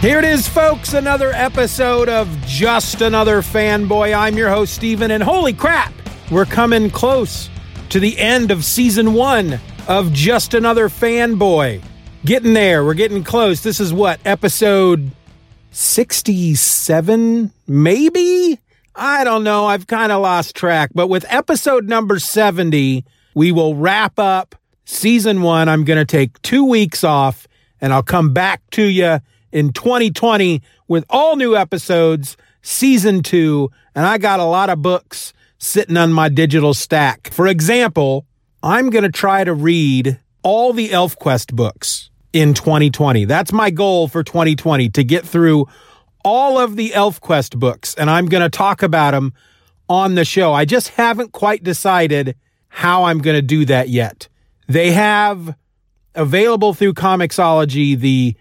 Here it is, folks. Another episode of Just Another Fanboy. I'm your host, Stephen, and holy crap, we're coming close to the end of season one of Just Another Fanboy. Getting there. We're getting close. This is what, episode 67, maybe? I don't know. I've kind of lost track. But with episode number 70, we will wrap up season one. I'm going to take two weeks off and I'll come back to you in 2020 with all new episodes, season two, and I got a lot of books sitting on my digital stack. For example, I'm going to try to read all the ElfQuest books in 2020. That's my goal for 2020 to get through all of the ElfQuest books, and I'm going to talk about them on the show. I just haven't quite decided how I'm going to do that yet. They have available through Comixology the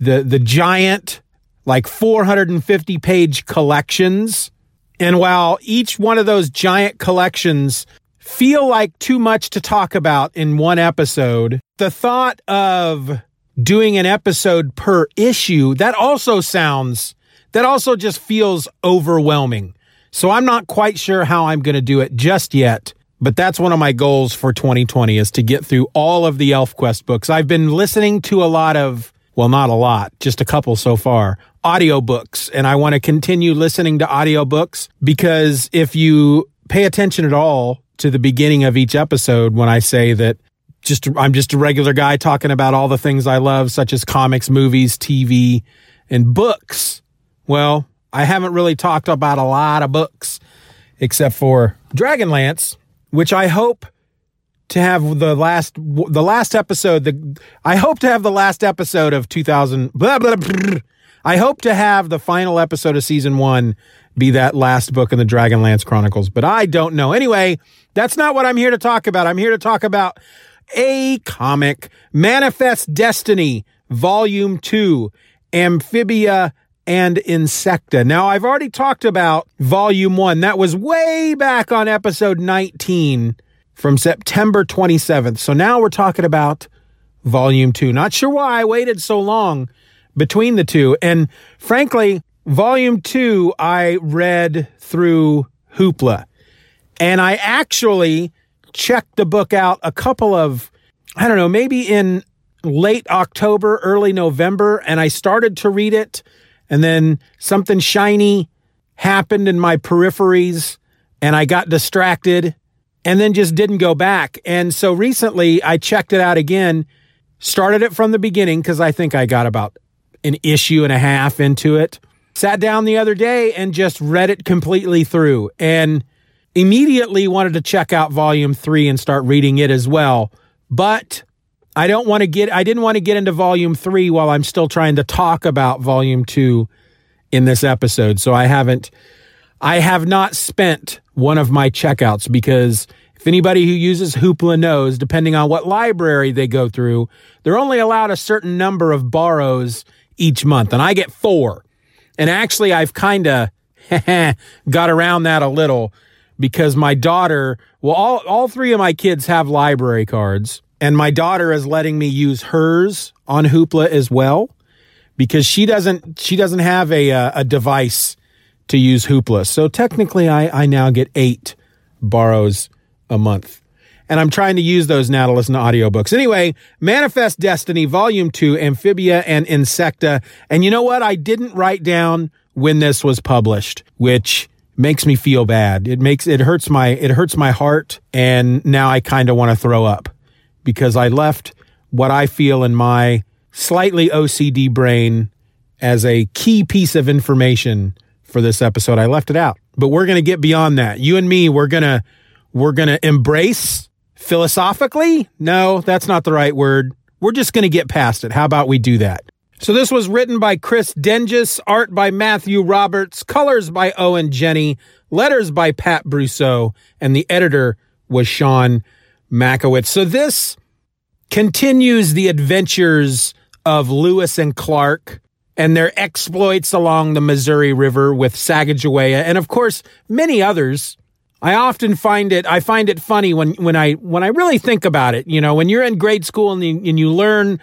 the the giant like 450 page collections. And while each one of those giant collections feel like too much to talk about in one episode, the thought of doing an episode per issue, that also sounds, that also just feels overwhelming. So I'm not quite sure how I'm going to do it just yet. But that's one of my goals for 2020 is to get through all of the ElfQuest books. I've been listening to a lot of well, not a lot, just a couple so far, audiobooks. And I want to continue listening to audiobooks because if you pay attention at all to the beginning of each episode, when I say that just, I'm just a regular guy talking about all the things I love, such as comics, movies, TV, and books. Well, I haven't really talked about a lot of books except for Dragonlance, which I hope to have the last the last episode the I hope to have the last episode of 2000 blah, blah, blah, I hope to have the final episode of season 1 be that last book in the Dragonlance Chronicles but I don't know. Anyway, that's not what I'm here to talk about. I'm here to talk about a comic Manifest Destiny Volume 2 Amphibia and Insecta. Now, I've already talked about Volume 1. That was way back on episode 19 from September 27th. So now we're talking about volume two. Not sure why I waited so long between the two. And frankly, volume two, I read through Hoopla. And I actually checked the book out a couple of, I don't know, maybe in late October, early November. And I started to read it. And then something shiny happened in my peripheries and I got distracted and then just didn't go back. And so recently I checked it out again, started it from the beginning because I think I got about an issue and a half into it. Sat down the other day and just read it completely through and immediately wanted to check out volume three and start reading it as well. But I don't want to get, I didn't want to get into volume three while I'm still trying to talk about volume two in this episode. So I haven't I have not spent one of my checkouts because if anybody who uses Hoopla knows, depending on what library they go through, they're only allowed a certain number of borrows each month, and I get four. And actually, I've kind of got around that a little because my daughter, well, all, all three of my kids have library cards, and my daughter is letting me use hers on Hoopla as well because she doesn't she doesn't have a uh, a device to use Hoopla. So technically, I I now get eight borrows a month. And I'm trying to use those now to listen to audiobooks. Anyway, Manifest Destiny, Volume 2, Amphibia and Insecta. And you know what? I didn't write down when this was published, which makes me feel bad. It makes it hurts my it hurts my heart and now I kind of want to throw up because I left what I feel in my slightly OCD brain as a key piece of information for this episode. I left it out. But we're going to get beyond that. You and me, we're going to we're going to embrace philosophically. No, that's not the right word. We're just going to get past it. How about we do that? So this was written by Chris Dingess, art by Matthew Roberts, colors by Owen Gieni, letters by Pat Brosseau, and the editor was Sean Mackiewicz. So this continues the adventures of Lewis and Clark and their exploits along the Missouri River with Sacagawea, and of course many others. I often find it I find it funny when when I when I really think about it. You know, when you're in grade school and you, and you learn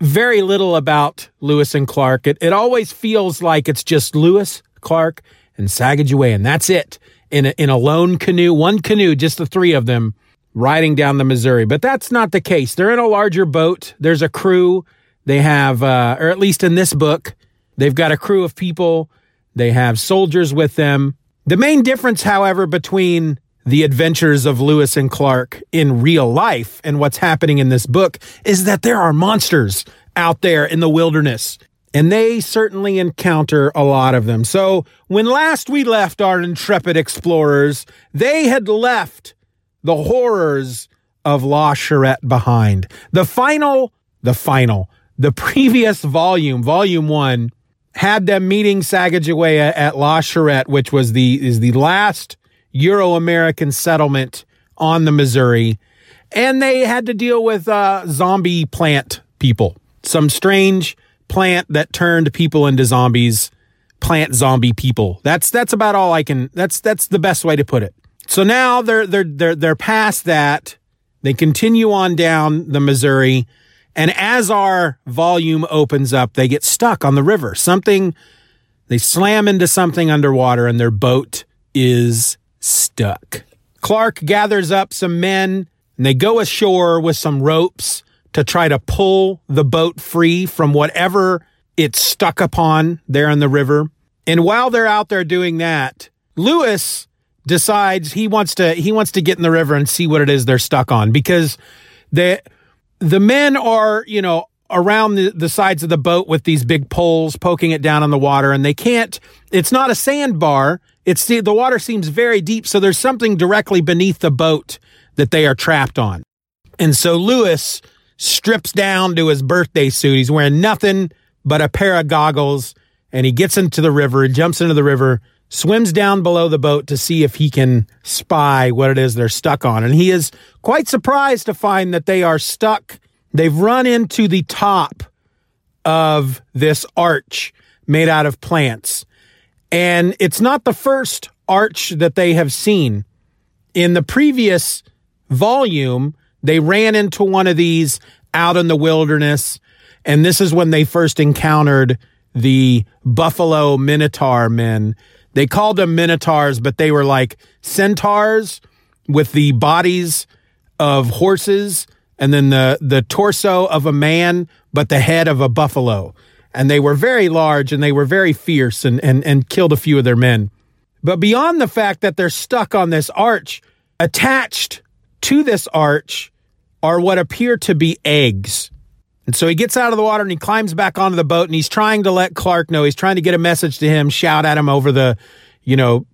very little about Lewis and Clark, it, it always feels like it's just Lewis, Clark, and Sacagawea, and that's it in a, in a lone canoe, one canoe, just the three of them riding down the Missouri. But that's not the case. They're in a larger boat. There's a crew. They have, uh, or at least in this book, they've got a crew of people. They have soldiers with them. The main difference, however, between the adventures of Lewis and Clark in real life and what's happening in this book is that there are monsters out there in the wilderness. And they certainly encounter a lot of them. So when last we left our intrepid explorers, they had left the horrors of La Charrette behind. The final, the final, the previous volume, volume one, had them meeting Sacagawea at La Charrette, which was the is the last Euro American settlement on the Missouri, and they had to deal with uh, zombie plant people, some strange plant that turned people into zombies, plant zombie people. That's that's about all I can. That's that's the best way to put it. So now they're they're they're they're past that. They continue on down the Missouri and as our volume opens up, they get stuck on the river. Something, they slam into something underwater and their boat is stuck. Clark gathers up some men and they go ashore with some ropes to try to pull the boat free from whatever it's stuck upon there in the river. And while they're out there doing that, Lewis decides he wants to he wants to get in the river and see what it is they're stuck on because they the men are, you know, around the, the sides of the boat with these big poles poking it down on the water and they can't it's not a sandbar. It's the, the water seems very deep so there's something directly beneath the boat that they are trapped on. And so lewis strips down to his birthday suit. He's wearing nothing but a pair of goggles and he gets into the river jumps into the river swims down below the boat to see if he can spy what it is they're stuck on. And he is quite surprised to find that they are stuck. They've run into the top of this arch made out of plants. And it's not the first arch that they have seen. In the previous volume, they ran into one of these out in the wilderness. And this is when they first encountered the buffalo minotaur men they called them minotaurs, but they were like centaurs with the bodies of horses and then the, the torso of a man, but the head of a buffalo. And they were very large and they were very fierce and, and, and killed a few of their men. But beyond the fact that they're stuck on this arch, attached to this arch are what appear to be eggs. And so he gets out of the water and he climbs back onto the boat and he's trying to let Clark know. He's trying to get a message to him, shout at him over the, you know,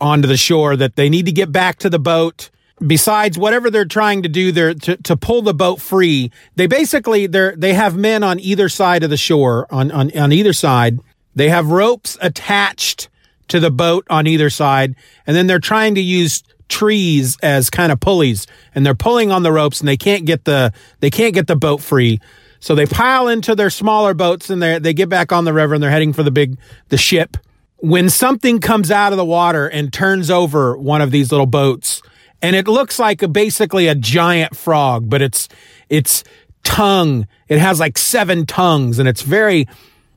onto the shore that they need to get back to the boat. Besides whatever they're trying to do there to, to pull the boat free, they basically they're they have men on either side of the shore, on, on, on either side. They have ropes attached to the boat on either side. And then they're trying to use trees as kind of pulleys and they're pulling on the ropes and they can't get the, they can't get the boat free. So they pile into their smaller boats and they they get back on the river and they're heading for the big, the ship. When something comes out of the water and turns over one of these little boats and it looks like a, basically a giant frog, but it's, it's tongue. It has like seven tongues and it's very,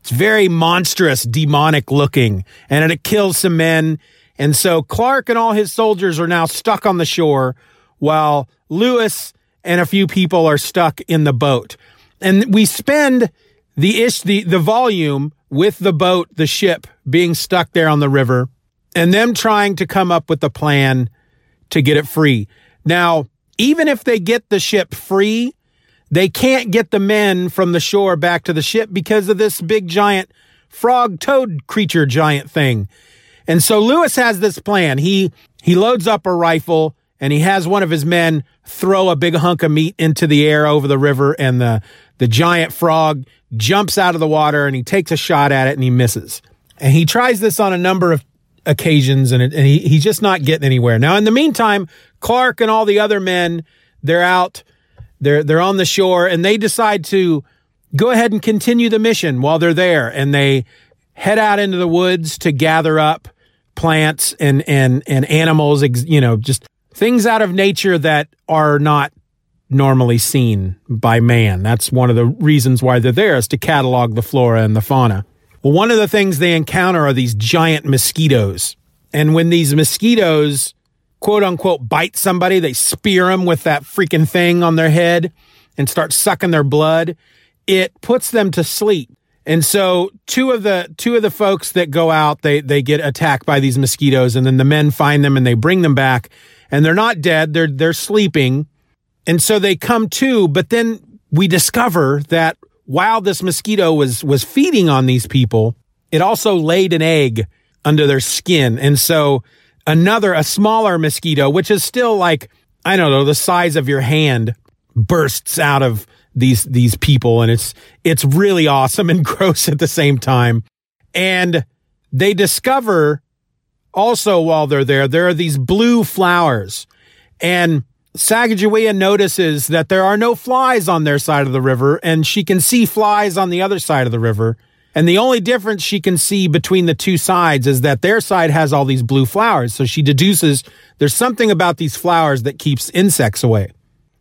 it's very monstrous, demonic looking, and it kills some men. And so Clark and all his soldiers are now stuck on the shore while Lewis and a few people are stuck in the boat. And we spend the ish, the, the volume with the boat, the ship being stuck there on the river and them trying to come up with a plan to get it free. Now, even if they get the ship free, they can't get the men from the shore back to the ship because of this big giant frog toad creature giant thing. And so Lewis has this plan. He he loads up a rifle and he has one of his men throw a big hunk of meat into the air over the river and the the giant frog jumps out of the water and he takes a shot at it and he misses. And he tries this on a number of occasions and, it, and he, he's just not getting anywhere. Now in the meantime, Clark and all the other men, they're out they're they're on the shore and they decide to go ahead and continue the mission while they're there and they head out into the woods to gather up plants and and and animals, you know, just things out of nature that are not normally seen by man. That's one of the reasons why they're there is to catalog the flora and the fauna. Well, one of the things they encounter are these giant mosquitoes. And when these mosquitoes quote unquote bite somebody, they spear them with that freaking thing on their head and start sucking their blood, it puts them to sleep. And so two of the two of the folks that go out, they they get attacked by these mosquitoes and then the men find them and they bring them back and they're not dead, they're they're sleeping. And so they come to, but then we discover that while this mosquito was was feeding on these people, it also laid an egg under their skin. And so another, a smaller mosquito, which is still like, I don't know, the size of your hand bursts out of these, these people. And it's, it's really awesome and gross at the same time. And they discover also while they're there, there are these blue flowers and Sacagawea notices that there are no flies on their side of the river and she can see flies on the other side of the river. And the only difference she can see between the two sides is that their side has all these blue flowers. So she deduces there's something about these flowers that keeps insects away.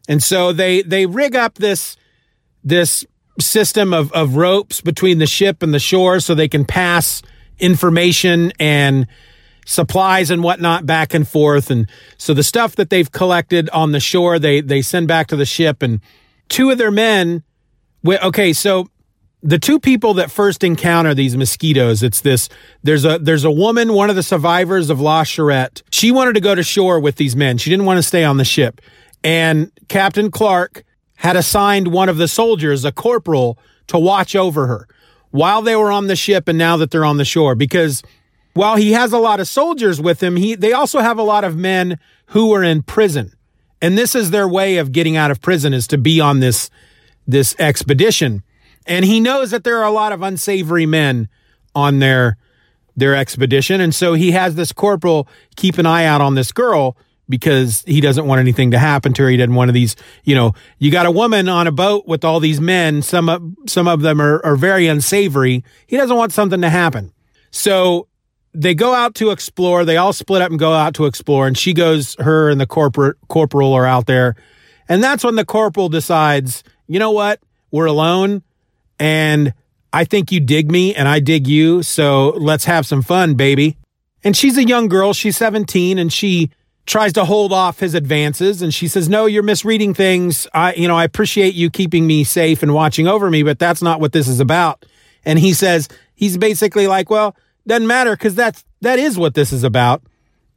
And so they, they rig up this, this system of, of ropes between the ship and the shore so they can pass information and supplies and whatnot back and forth. And so the stuff that they've collected on the shore, they, they send back to the ship and two of their men, okay, so the two people that first encounter these mosquitoes, it's this, there's a, there's a woman, one of the survivors of La Charrette. She wanted to go to shore with these men. She didn't want to stay on the ship. And Captain Clark had assigned one of the soldiers, a corporal, to watch over her while they were on the ship and now that they're on the shore. Because while he has a lot of soldiers with him, he, they also have a lot of men who are in prison. And this is their way of getting out of prison is to be on this, this expedition. And he knows that there are a lot of unsavory men on their their expedition. And so he has this corporal keep an eye out on this girl because he doesn't want anything to happen to her. He doesn't want these, you know, you got a woman on a boat with all these men. Some of, some of them are, are very unsavory. He doesn't want something to happen. So they go out to explore. They all split up and go out to explore. And she goes, her and the corporate corporal are out there. And that's when the corporal decides, you know what? We're alone and I think you dig me and I dig you. So let's have some fun, baby. And she's a young girl. She's 17 and she tries to hold off his advances. And she says, no, you're misreading things. I, you know, I appreciate you keeping me safe and watching over me, but that's not what this is about. And he says, he's basically like, well, doesn't matter because that's, that is what this is about.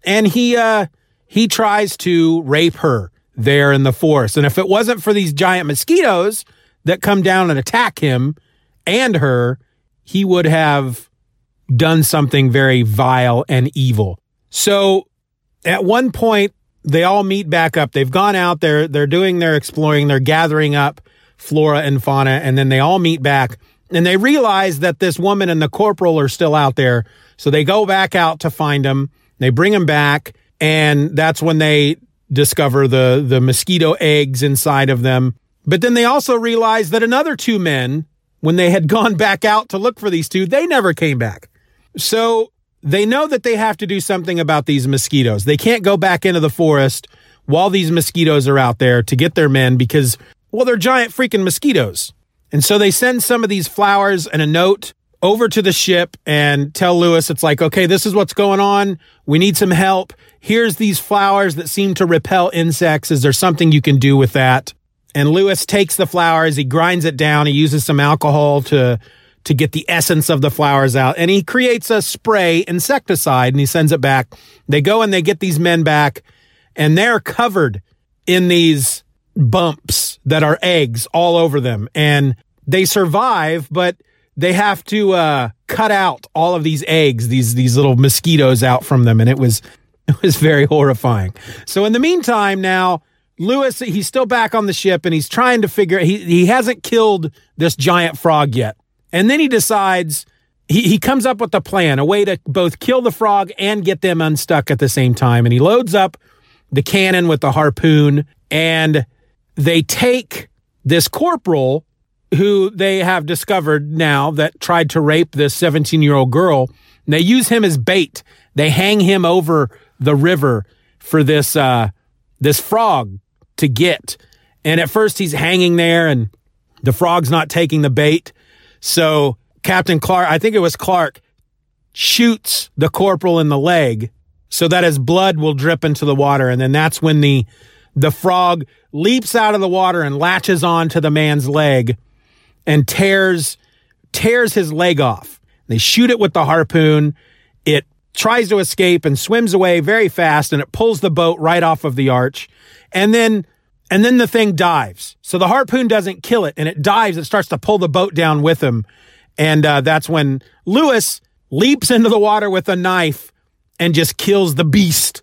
And he, uh, he tries to rape her there in the forest. And if it wasn't for these giant mosquitoes, that come down and attack him and her, he would have done something very vile and evil. So at one point, they all meet back up. They've gone out there, they're doing their exploring, they're gathering up flora and fauna, and then they all meet back and they realize that this woman and the corporal are still out there. So they go back out to find him. They bring him back, and that's when they discover the the mosquito eggs inside of them. But then they also realize that another two men, when they had gone back out to look for these two, they never came back. So they know that they have to do something about these mosquitoes. They can't go back into the forest while these mosquitoes are out there to get their men because, well, they're giant freaking mosquitoes. And so they send some of these flowers and a note over to the ship and tell Lewis, it's like, okay, this is what's going on. We need some help. Here's these flowers that seem to repel insects. Is there something you can do with that? And Lewis takes the flowers, he grinds it down, he uses some alcohol to to get the essence of the flowers out, and he creates a spray insecticide and he sends it back. They go and they get these men back, and they're covered in these bumps that are eggs all over them. And they survive, but they have to uh, cut out all of these eggs, these these little mosquitoes out from them, and it was it was very horrifying. So in the meantime, now Lewis he's still back on the ship and he's trying to figure he he hasn't killed this giant frog yet, and then he decides. He, he comes up with a plan, a way to both kill the frog and get them unstuck at the same time. And he loads up the cannon with the harpoon and they take this corporal who they have discovered now that tried to rape this 17 year old girl. they use him as bait. They hang him over the river for this, uh, this frog to get. And at first he's hanging there and the frog's not taking the bait. So Captain Clark, I think it was Clark, shoots the corporal in the leg so that his blood will drip into the water. And then that's when the, the frog leaps out of the water and latches on to the man's leg and tears tears his leg off. They shoot it with the harpoon. It tries to escape and swims away very fast and it pulls the boat right off of the arch. And then and then the thing dives. So the harpoon doesn't kill it and it dives. It starts to pull the boat down with him. And uh, that's when Lewis leaps into the water with a knife and just kills the beast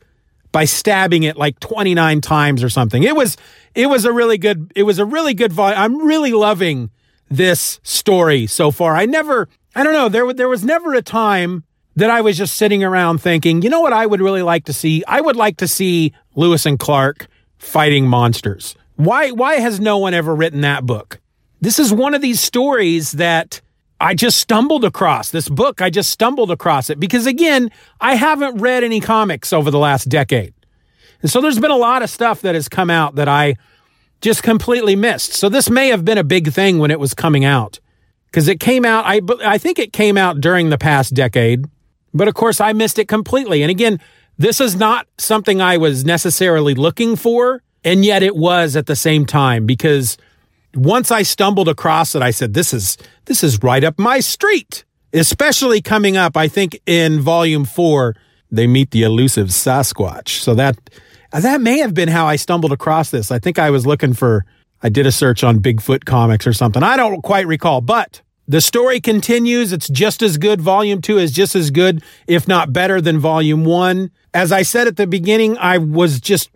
by stabbing it like 29 times or something. It was it was a really good it was a really good volume. I'm really loving this story so far. I never, I don't know, there, there was never a time that I was just sitting around thinking, you know what I would really like to see? I would like to see Lewis and Clark fighting monsters. Why, why has no one ever written that book? This is one of these stories that I just stumbled across. This book, I just stumbled across it because again, I haven't read any comics over the last decade. And so there's been a lot of stuff that has come out that I just completely missed. So this may have been a big thing when it was coming out because it came out, I, I think it came out during the past decade, but of course I missed it completely. And again, this is not something I was necessarily looking for. And yet it was at the same time because once I stumbled across it, I said, this is, this is right up my street, especially coming up. I think in volume four, they meet the elusive Sasquatch. So that, that may have been how I stumbled across this. I think I was looking for, I did a search on Bigfoot comics or something. I don't quite recall, but the story continues. It's just as good. Volume two is just as good, if not better than volume one. As I said at the beginning, I was just,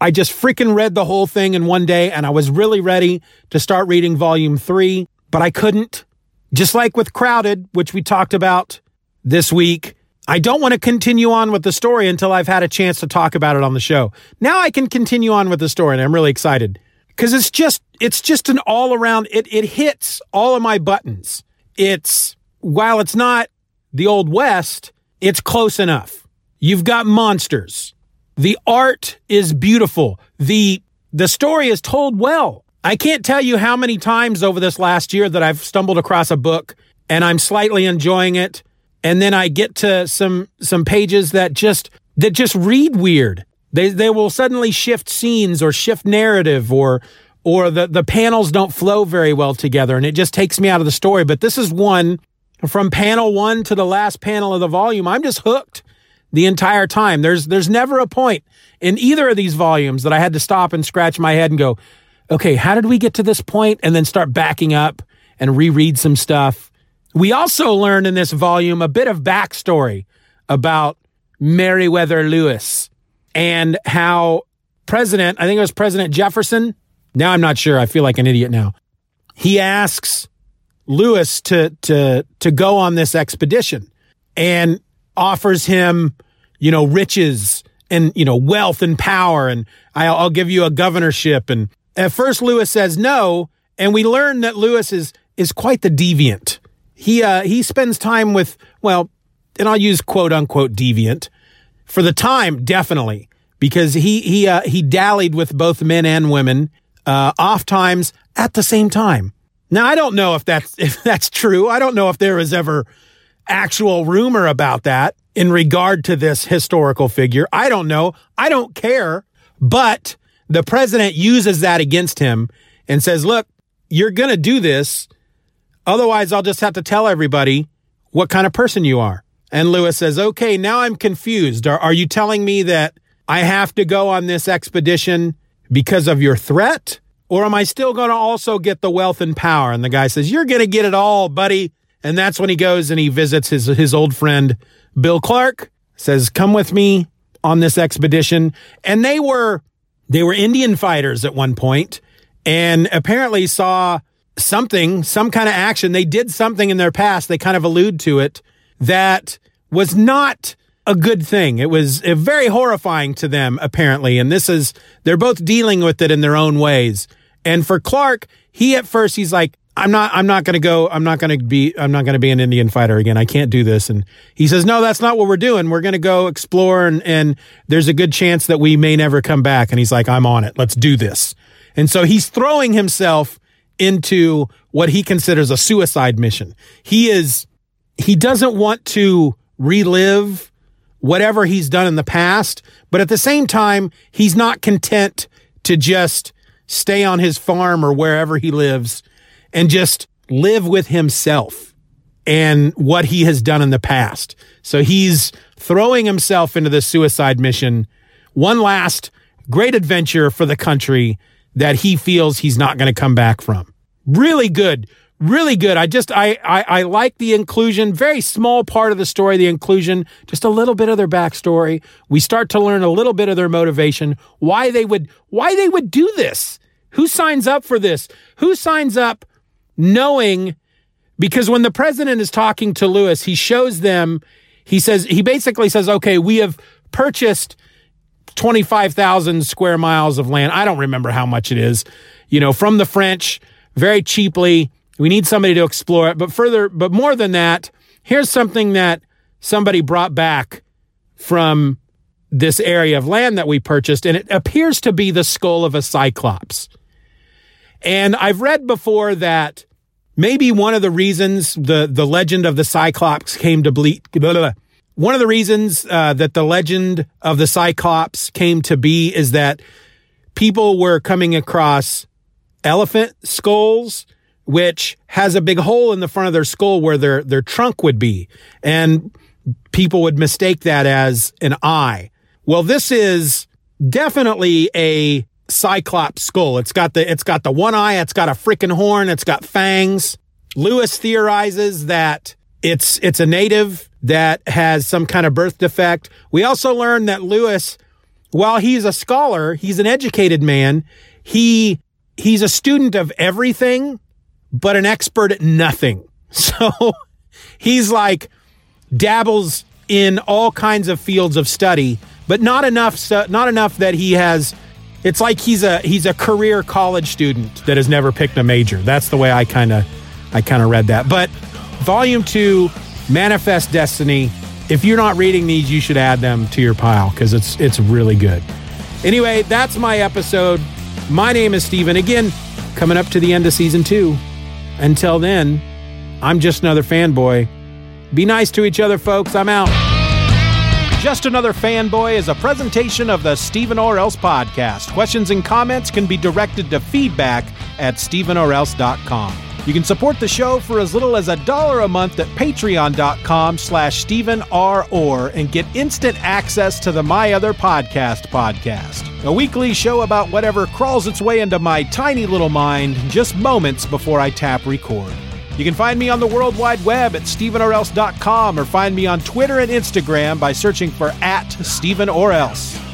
I just freaking read the whole thing in one day and I was really ready to start reading volume three, but I couldn't. Just like with Crowded, which we talked about this week, I don't want to continue on with the story until I've had a chance to talk about it on the show. Now I can continue on with the story and I'm really excited because it's just it's just an all around it it hits all of my buttons. It's while it's not the old west, it's close enough. You've got monsters. The art is beautiful. The the story is told well. I can't tell you how many times over this last year that I've stumbled across a book and I'm slightly enjoying it and then I get to some some pages that just that just read weird. They they will suddenly shift scenes or shift narrative or or the the panels don't flow very well together and it just takes me out of the story. But this is one from panel 1 to the last panel of the volume. I'm just hooked the entire time. There's there's never a point in either of these volumes that I had to stop and scratch my head and go, "Okay, how did we get to this point?" and then start backing up and reread some stuff we also learn in this volume a bit of backstory about Meriwether Lewis and how President, I think it was President Jefferson. Now I'm not sure. I feel like an idiot now. He asks Lewis to to to go on this expedition. And offers him, you know, riches and, you know, wealth and power. And I'll, I'll give you a governorship. And at first Lewis says no. And we learn that Lewis is, is quite the deviant. He, uh, he spends time with, well, and I'll use quote unquote deviant for the time, definitely, because he, he, uh, he dallied with both men and women, uh, oft times at the same time. Now, I don't know if that's, if that's true. I don't know if there was ever actual rumor about that in regard to this historical figure. I don't know. I don't care. But the president uses that against him and says, look, you're going to do this. Otherwise, I'll just have to tell everybody what kind of person you are. And Lewis says, okay, now I'm confused. Are, are you telling me that I have to go on this expedition because of your threat? Or am I still going to also get the wealth and power? And the guy says, you're going to get it all, buddy. And that's when he goes and he visits his, his old friend, Bill Clark, says, come with me on this expedition. And they were, they were Indian fighters at one point and apparently saw something, some kind of action. They did something in their past. They kind of allude to it that was not a good thing. It was very horrifying to them, apparently. And this is, they're both dealing with it in their own ways. And for Clark, he at first, he's like, I'm not, I'm not going to go, I'm not going to be, I'm not going to be an Indian fighter again. I can't do this. And he says, no, that's not what we're doing. We're going to go explore and, and there's a good chance that we may never come back. And he's like, I'm on it. Let's do this. And so he's throwing himself into what he considers a suicide mission. He is, he doesn't want to relive whatever he's done in the past, but at the same time, he's not content to just stay on his farm or wherever he lives and just live with himself and what he has done in the past. So he's throwing himself into the suicide mission. One last great adventure for the country that he feels he's not going to come back from. Really good really good. I just I, I I like the inclusion. Very small part of the story, the inclusion. Just a little bit of their backstory. We start to learn a little bit of their motivation. Why they would why they would do this. Who signs up for this? Who signs up knowing? Because when the president is talking to Lewis, he shows them. He says he basically says, "Okay, we have purchased." 25,000 square miles of land. I don't remember how much it is, you know, from the French very cheaply. We need somebody to explore it. But further, but more than that, here's something that somebody brought back from this area of land that we purchased, and it appears to be the skull of a cyclops. And I've read before that maybe one of the reasons the, the legend of the cyclops came to be, one of the reasons uh, that the legend of the cyclops came to be is that people were coming across elephant skulls which has a big hole in the front of their skull where their, their trunk would be. And people would mistake that as an eye. Well, this is definitely a cyclops skull. It's got the, it's got the one eye. It's got a freaking horn. It's got fangs. Lewis theorizes that it's, it's a native that has some kind of birth defect. We also learn that Lewis, while he's a scholar, he's an educated man. He, he's a student of everything but an expert at nothing. So he's like dabbles in all kinds of fields of study, but not enough not enough that he has it's like he's a he's a career college student that has never picked a major. That's the way I kind of I kind of read that. But volume 2 Manifest Destiny, if you're not reading these, you should add them to your pile cuz it's it's really good. Anyway, that's my episode. My name is Stephen. Again, coming up to the end of season 2. Until then, I'm just another fanboy. Be nice to each other, folks. I'm out. Just Another Fanboy is a presentation of the Stephen or Else podcast. Questions and comments can be directed to feedback at stephenorelse.com. You can support the show for as little as a dollar a month at patreon.com slash Stephen R. Orr and get instant access to the My Other Podcast podcast, a weekly show about whatever crawls its way into my tiny little mind just moments before I tap record. You can find me on the World Wide Web at StephenOrElse.com or find me on Twitter and Instagram by searching for at Stephen or Else.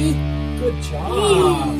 Good job.